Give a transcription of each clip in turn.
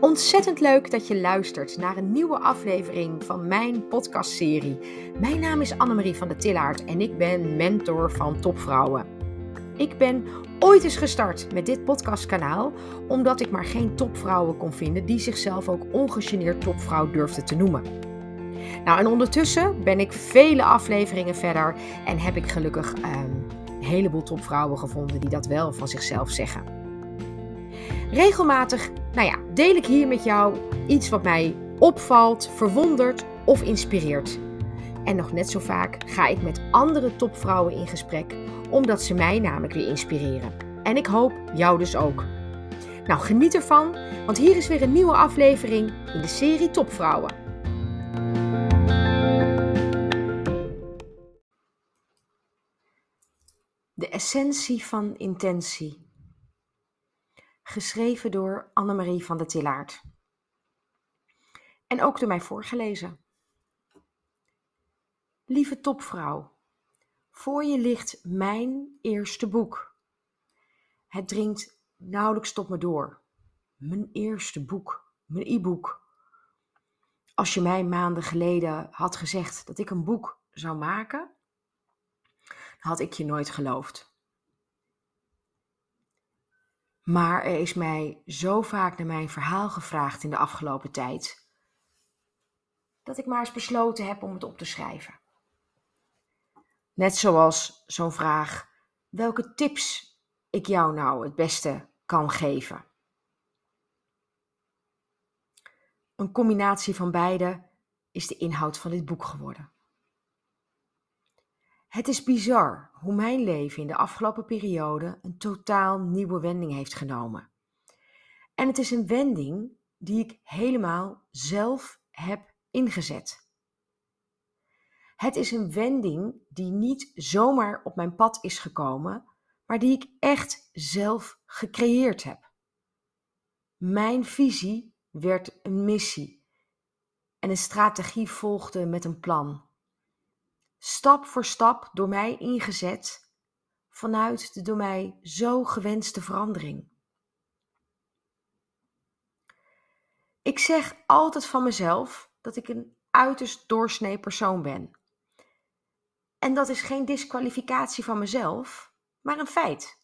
Ontzettend leuk dat je luistert naar een nieuwe aflevering van mijn podcastserie. Mijn naam is Annemarie van der Tillaert en ik ben mentor van topvrouwen. Ik ben ooit eens gestart met dit podcastkanaal omdat ik maar geen topvrouwen kon vinden die zichzelf ook ongegeneerd topvrouw durfden te noemen. Nou, en ondertussen ben ik vele afleveringen verder en heb ik gelukkig ehm, een heleboel topvrouwen gevonden die dat wel van zichzelf zeggen. Regelmatig nou ja, deel ik hier met jou iets wat mij opvalt, verwondert of inspireert. En nog net zo vaak ga ik met andere topvrouwen in gesprek, omdat ze mij namelijk weer inspireren. En ik hoop jou dus ook. Nou, geniet ervan, want hier is weer een nieuwe aflevering in de serie Topvrouwen. De essentie van intentie geschreven door Annemarie van der Tillaert. En ook door mij voorgelezen. Lieve topvrouw, voor je ligt mijn eerste boek. Het dringt nauwelijks tot me door. Mijn eerste boek, mijn e-book. Als je mij maanden geleden had gezegd dat ik een boek zou maken, had ik je nooit geloofd. Maar er is mij zo vaak naar mijn verhaal gevraagd in de afgelopen tijd, dat ik maar eens besloten heb om het op te schrijven. Net zoals zo'n vraag: welke tips ik jou nou het beste kan geven. Een combinatie van beide is de inhoud van dit boek geworden. Het is bizar hoe mijn leven in de afgelopen periode een totaal nieuwe wending heeft genomen. En het is een wending die ik helemaal zelf heb ingezet. Het is een wending die niet zomaar op mijn pad is gekomen, maar die ik echt zelf gecreëerd heb. Mijn visie werd een missie en een strategie volgde met een plan stap voor stap door mij ingezet vanuit de door mij zo gewenste verandering. Ik zeg altijd van mezelf dat ik een uiterst doorsnee persoon ben. En dat is geen disqualificatie van mezelf, maar een feit.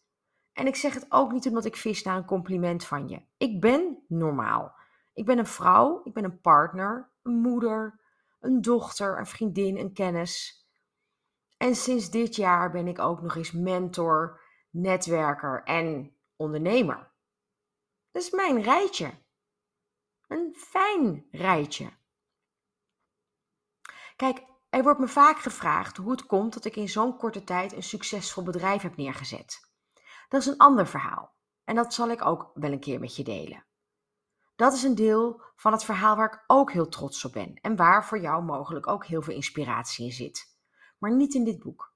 En ik zeg het ook niet omdat ik vis naar een compliment van je. Ik ben normaal. Ik ben een vrouw, ik ben een partner, een moeder, een dochter, een vriendin, een kennis. En sinds dit jaar ben ik ook nog eens mentor, netwerker en ondernemer. Dat is mijn rijtje. Een fijn rijtje. Kijk, er wordt me vaak gevraagd hoe het komt dat ik in zo'n korte tijd een succesvol bedrijf heb neergezet. Dat is een ander verhaal en dat zal ik ook wel een keer met je delen. Dat is een deel van het verhaal waar ik ook heel trots op ben en waar voor jou mogelijk ook heel veel inspiratie in zit maar niet in dit boek.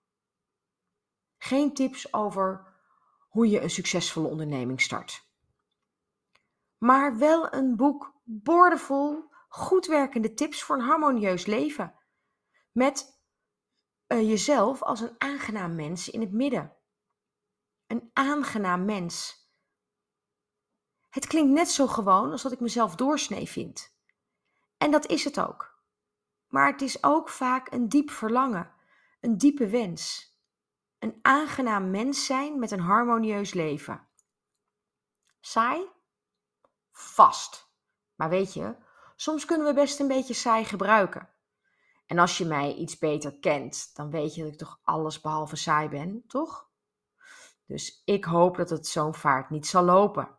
Geen tips over hoe je een succesvolle onderneming start. Maar wel een boek boordevol goed werkende tips voor een harmonieus leven. Met uh, jezelf als een aangenaam mens in het midden. Een aangenaam mens. Het klinkt net zo gewoon als dat ik mezelf doorsnee vind. En dat is het ook. Maar het is ook vaak een diep verlangen een diepe wens. Een aangenaam mens zijn met een harmonieus leven. Saai? Vast. Maar weet je, soms kunnen we best een beetje saai gebruiken. En als je mij iets beter kent, dan weet je dat ik toch alles behalve saai ben, toch? Dus ik hoop dat het zo'n vaart niet zal lopen.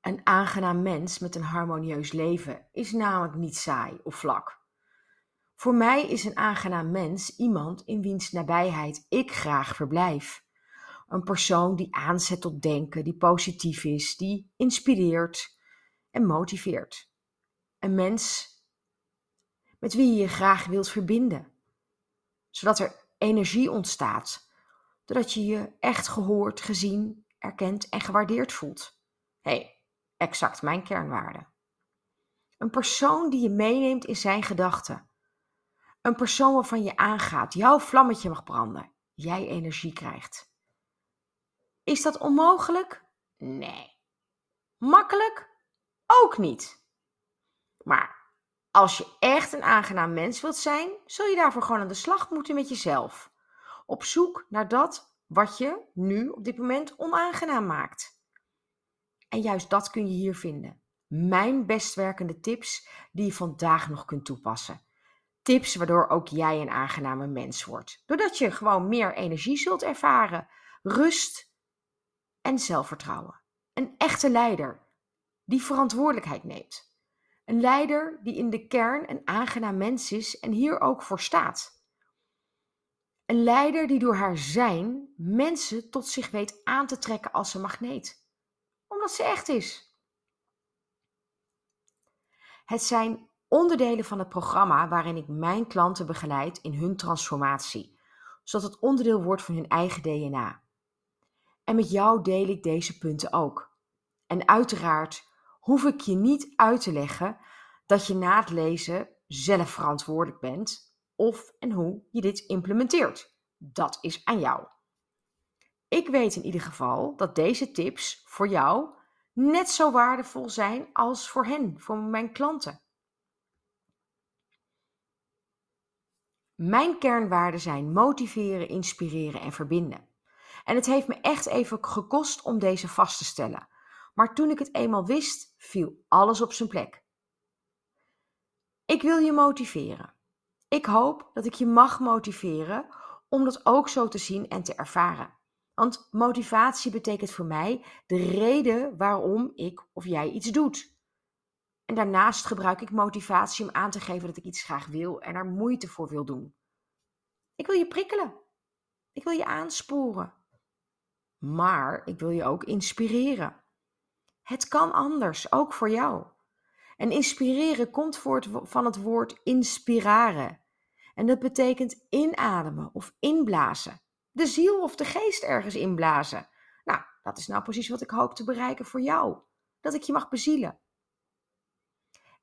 Een aangenaam mens met een harmonieus leven is namelijk niet saai of vlak. Voor mij is een aangenaam mens iemand in wiens nabijheid ik graag verblijf. Een persoon die aanzet tot denken, die positief is, die inspireert en motiveert. Een mens met wie je je graag wilt verbinden, zodat er energie ontstaat, doordat je je echt gehoord, gezien, erkend en gewaardeerd voelt. Hé, hey, exact mijn kernwaarde. Een persoon die je meeneemt in zijn gedachten een persoon waarvan je aangaat, jouw vlammetje mag branden, jij energie krijgt. Is dat onmogelijk? Nee. Makkelijk? ook niet. Maar als je echt een aangenaam mens wilt zijn, zul je daarvoor gewoon aan de slag moeten met jezelf. Op zoek naar dat wat je nu op dit moment onaangenaam maakt. En juist dat kun je hier vinden. Mijn best werkende tips die je vandaag nog kunt toepassen. Tips waardoor ook jij een aangename mens wordt. Doordat je gewoon meer energie zult ervaren, rust en zelfvertrouwen. Een echte leider die verantwoordelijkheid neemt. Een leider die in de kern een aangenaam mens is en hier ook voor staat. Een leider die door haar zijn mensen tot zich weet aan te trekken als een magneet. Omdat ze echt is. Het zijn onderdelen van het programma waarin ik mijn klanten begeleid in hun transformatie, zodat het onderdeel wordt van hun eigen DNA. En met jou deel ik deze punten ook. En uiteraard hoef ik je niet uit te leggen dat je na het lezen zelf verantwoordelijk bent of en hoe je dit implementeert. Dat is aan jou. Ik weet in ieder geval dat deze tips voor jou net zo waardevol zijn als voor hen, voor mijn klanten. Mijn kernwaarden zijn motiveren, inspireren en verbinden. En het heeft me echt even gekost om deze vast te stellen. Maar toen ik het eenmaal wist, viel alles op zijn plek. Ik wil je motiveren. Ik hoop dat ik je mag motiveren om dat ook zo te zien en te ervaren. Want motivatie betekent voor mij de reden waarom ik of jij iets doet. En daarnaast gebruik ik motivatie om aan te geven dat ik iets graag wil en er moeite voor wil doen. Ik wil je prikkelen. Ik wil je aansporen. Maar ik wil je ook inspireren. Het kan anders, ook voor jou. En inspireren komt voort van het woord inspiraren. En dat betekent inademen of inblazen. De ziel of de geest ergens inblazen. Nou, dat is nou precies wat ik hoop te bereiken voor jou. Dat ik je mag bezielen.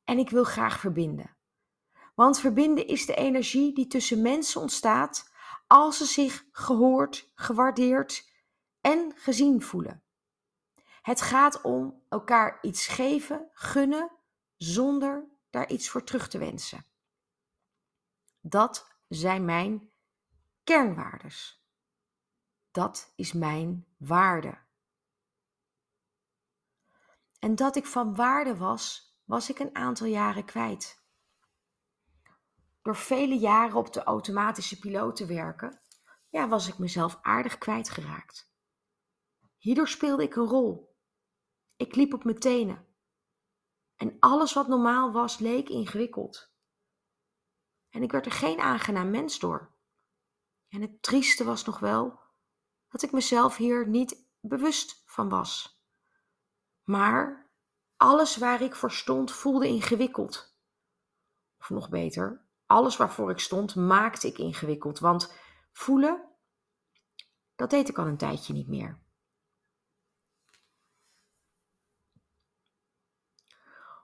En ik wil graag verbinden. Want verbinden is de energie die tussen mensen ontstaat als ze zich gehoord, gewaardeerd en gezien voelen. Het gaat om elkaar iets geven, gunnen, zonder daar iets voor terug te wensen. Dat zijn mijn kernwaardes. Dat is mijn waarde. En dat ik van waarde was, was ik een aantal jaren kwijt. Door vele jaren op de automatische piloot te werken, ja, was ik mezelf aardig kwijtgeraakt. Hierdoor speelde ik een rol. Ik liep op mijn tenen. En alles wat normaal was, leek ingewikkeld. En ik werd er geen aangenaam mens door. En het trieste was nog wel dat ik mezelf hier niet bewust van was. Maar alles waar ik voor stond voelde ingewikkeld. Of nog beter, alles waarvoor ik stond maakte ik ingewikkeld. Want voelen, dat deed ik al een tijdje niet meer.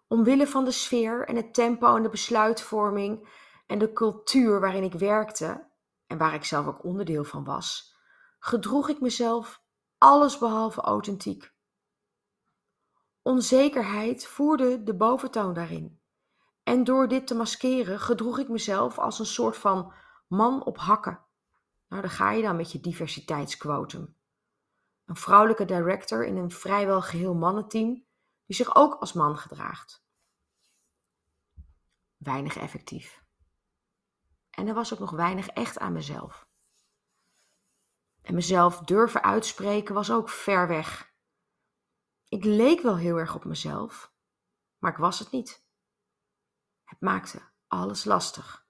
Omwille van de sfeer en het tempo en de besluitvorming en de cultuur waarin ik werkte en waar ik zelf ook onderdeel van was, gedroeg ik mezelf allesbehalve authentiek. Onzekerheid voerde de boventoon daarin. En door dit te maskeren gedroeg ik mezelf als een soort van man op hakken. Nou, daar ga je dan met je diversiteitsquotum. Een vrouwelijke director in een vrijwel geheel mannenteam die zich ook als man gedraagt. Weinig effectief. En er was ook nog weinig echt aan mezelf. En mezelf durven uitspreken was ook ver weg. Ik leek wel heel erg op mezelf, maar ik was het niet. Het maakte alles lastig.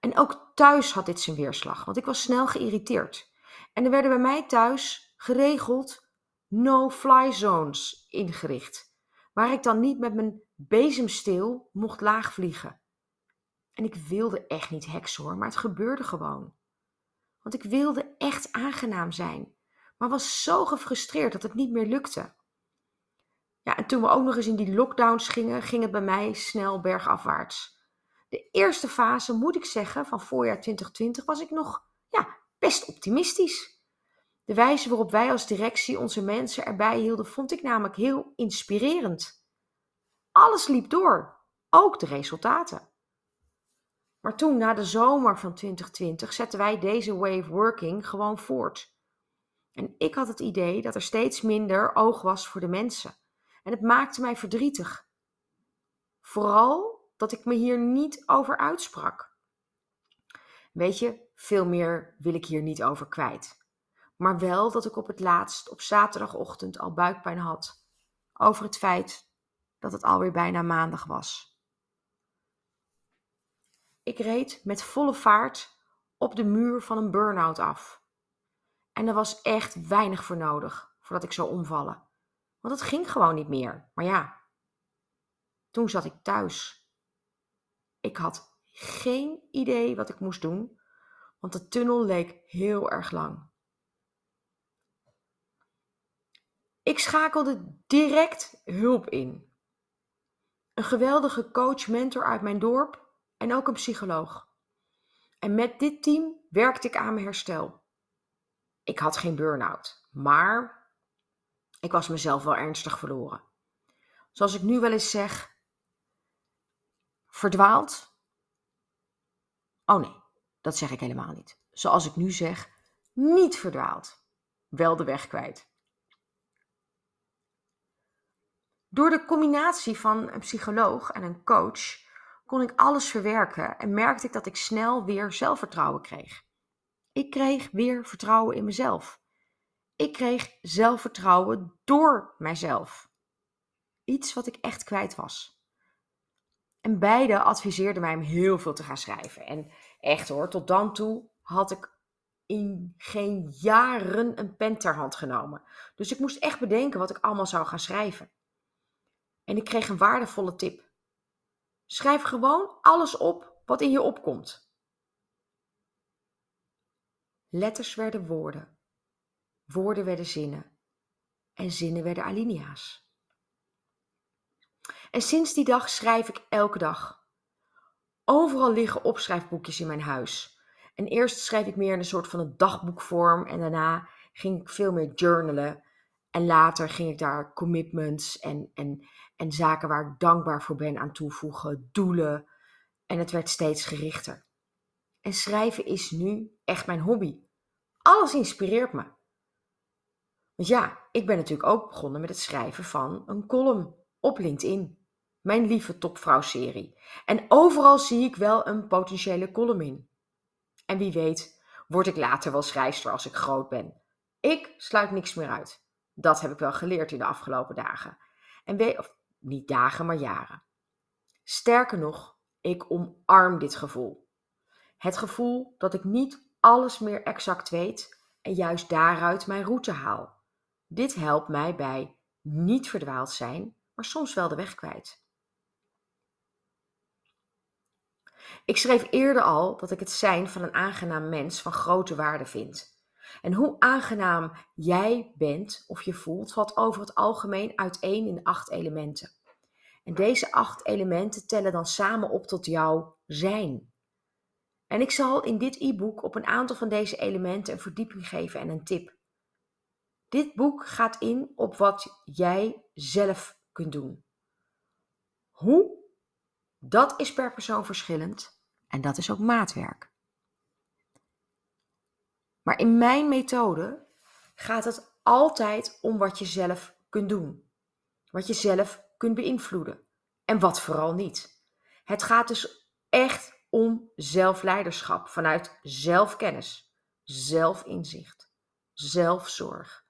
En ook thuis had dit zijn weerslag, want ik was snel geïrriteerd. En er werden bij mij thuis geregeld no-fly zones ingericht waar ik dan niet met mijn bezemsteel mocht laagvliegen. En ik wilde echt niet heksen hoor, maar het gebeurde gewoon. Want ik wilde echt aangenaam zijn, maar was zo gefrustreerd dat het niet meer lukte. Ja, en toen we ook nog eens in die lockdowns gingen, ging het bij mij snel bergafwaarts. De eerste fase, moet ik zeggen, van voorjaar 2020 was ik nog ja, best optimistisch. De wijze waarop wij als directie onze mensen erbij hielden, vond ik namelijk heel inspirerend. alles liep door, ook de resultaten. Maar toen, na de zomer van 2020, zetten wij deze of working gewoon voort. En ik had het idee dat er steeds minder oog was voor de mensen. En het maakte mij verdrietig. Vooral dat ik me hier niet over uitsprak. Weet je, veel meer wil ik hier niet over kwijt. Maar wel dat ik op het laatst op zaterdagochtend al buikpijn had over het feit dat het alweer bijna maandag was. Ik reed met volle vaart op de muur van een burn-out af. En er was echt weinig voor nodig voordat ik zou omvallen. Want het ging gewoon niet meer. Maar ja, toen zat ik thuis. Ik had geen idee wat ik moest doen, want de tunnel leek heel erg lang. Ik schakelde direct hulp in. Een geweldige coach-mentor uit mijn dorp en ook een psycholoog. En met dit team werkte ik aan mijn herstel. Ik had geen burn-out, maar ik was mezelf wel ernstig verloren. Zoals ik nu wel eens zeg, verdwaald. Oh nee, dat zeg ik helemaal niet. Zoals ik nu zeg, niet verdwaald. Wel de weg kwijt. Door de combinatie van een psycholoog en een coach kon ik alles verwerken en merkte ik dat ik snel weer zelfvertrouwen kreeg. Ik kreeg weer vertrouwen in mezelf. Ik kreeg zelfvertrouwen door mijzelf. Iets wat ik echt kwijt was. En beide adviseerden mij om heel veel te gaan schrijven. En echt hoor, tot dan toe had ik in geen jaren een pen ter hand genomen. Dus ik moest echt bedenken wat ik allemaal zou gaan schrijven. En ik kreeg een waardevolle tip. Schrijf gewoon alles op wat in je opkomt. Letters werden woorden, woorden werden zinnen en zinnen werden alinea's. En sinds die dag schrijf ik elke dag. Overal liggen opschrijfboekjes in mijn huis. En eerst schreef ik meer in een soort van een dagboekvorm en daarna ging ik veel meer journalen. En later ging ik daar commitments en, en, en zaken waar ik dankbaar voor ben aan toevoegen, doelen. En het werd steeds gerichter. En schrijven is nu echt mijn hobby. Alles inspireert me. Want ja, ik ben natuurlijk ook begonnen met het schrijven van een column op LinkedIn. Mijn lieve topvrouw-serie. En overal zie ik wel een potentiële column in. En wie weet, word ik later wel schrijfster als ik groot ben. Ik sluit niks meer uit. Dat heb ik wel geleerd in de afgelopen dagen. En weet, niet dagen, maar jaren. Sterker nog, ik omarm dit gevoel. Het gevoel dat ik niet alles meer exact weet en juist daaruit mijn route haal. Dit helpt mij bij niet verdwaald zijn, maar soms wel de weg kwijt. Ik schreef eerder al dat ik het zijn van een aangenaam mens van grote waarde vind. En hoe aangenaam jij bent of je voelt, valt over het algemeen uiteen in acht elementen. En deze acht elementen tellen dan samen op tot jouw zijn. En ik zal in dit e-book op een aantal van deze elementen een verdieping geven en een tip. Dit boek gaat in op wat jij zelf kunt doen. Hoe? Dat is per persoon verschillend en dat is ook maatwerk. Maar in mijn methode gaat het altijd om wat je zelf kunt doen. Wat je zelf kunt beïnvloeden. En wat vooral niet. Het gaat dus echt om zelfleiderschap vanuit zelfkennis, zelfinzicht, zelfzorg,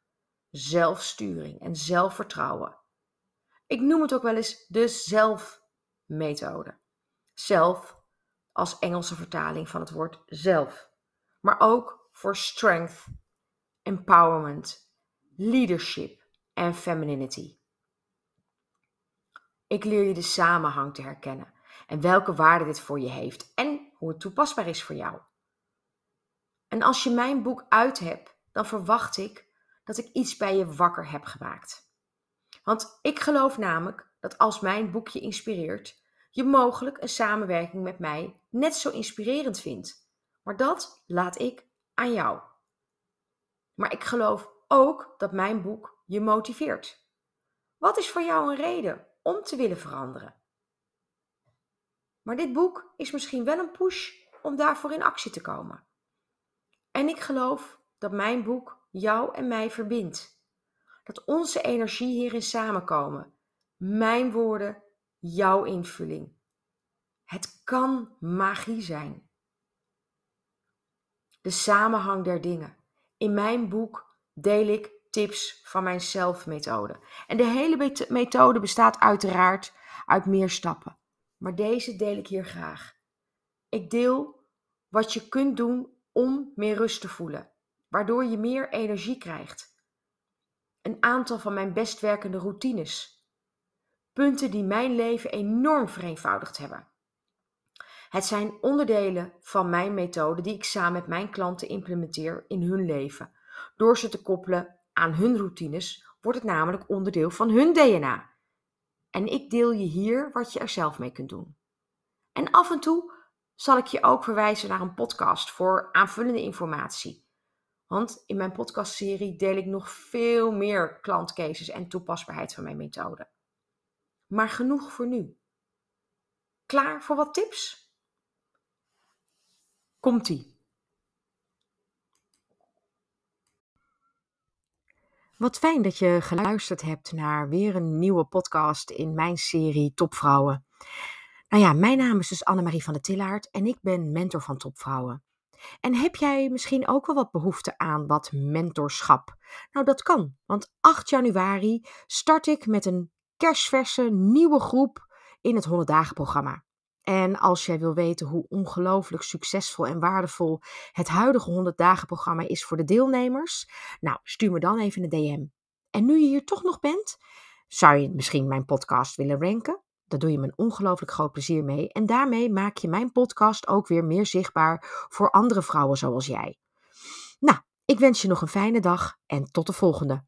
zelfsturing en zelfvertrouwen. Ik noem het ook wel eens de zelfmethode. Zelf als Engelse vertaling van het woord zelf, maar ook voor strength, empowerment, leadership en femininity. Ik leer je de samenhang te herkennen en welke waarde dit voor je heeft en hoe het toepasbaar is voor jou. En als je mijn boek uit hebt, dan verwacht ik dat ik iets bij je wakker heb gemaakt. Want ik geloof namelijk dat als mijn boek je inspireert, je mogelijk een samenwerking met mij net zo inspirerend vindt. Maar dat laat ik aan jou. Maar ik geloof ook dat mijn boek je motiveert. Wat is voor jou een reden om te willen veranderen. Maar dit boek is misschien wel een push om daarvoor in actie te komen. En ik geloof dat mijn boek jou en mij verbindt. Dat onze energie hierin samenkomen. Mijn woorden, jouw invulling. Het kan magie zijn. De samenhang der dingen. In mijn boek deel ik tips van mijn zelfmethode. En de hele methode bestaat uiteraard uit meer stappen. Maar deze deel ik hier graag. Ik deel wat je kunt doen om meer rust te voelen, waardoor je meer energie krijgt. Een aantal van mijn best werkende routines. Punten die mijn leven enorm vereenvoudigd hebben. Het zijn onderdelen van mijn methode die ik samen met mijn klanten implementeer in hun leven. Door ze te koppelen aan hun routines wordt het namelijk onderdeel van hun DNA. En ik deel je hier wat je er zelf mee kunt doen. En af en toe zal ik je ook verwijzen naar een podcast voor aanvullende informatie. Want in mijn podcastserie deel ik nog veel meer klantcases en toepasbaarheid van mijn methode. Maar genoeg voor nu. Klaar voor wat tips? Komt-ie. Wat fijn dat je geluisterd hebt naar weer een nieuwe podcast in mijn serie Topvrouwen. Nou ja, mijn naam is dus Annemarie van der Tillaert en ik ben mentor van Topvrouwen. En heb jij misschien ook wel wat behoefte aan wat mentorschap? Nou, dat kan, want 8 januari start ik met een kerstverse nieuwe groep in het 100 dagen programma. En als jij wil weten hoe ongelooflijk succesvol en waardevol het huidige 100 dagen programma is voor de deelnemers, nou stuur me dan even een DM. En nu je hier toch nog bent, zou je misschien mijn podcast willen ranken? Daar doe je me een ongelooflijk groot plezier mee. En daarmee maak je mijn podcast ook weer meer zichtbaar voor andere vrouwen zoals jij. Nou, ik wens je nog een fijne dag en tot de volgende.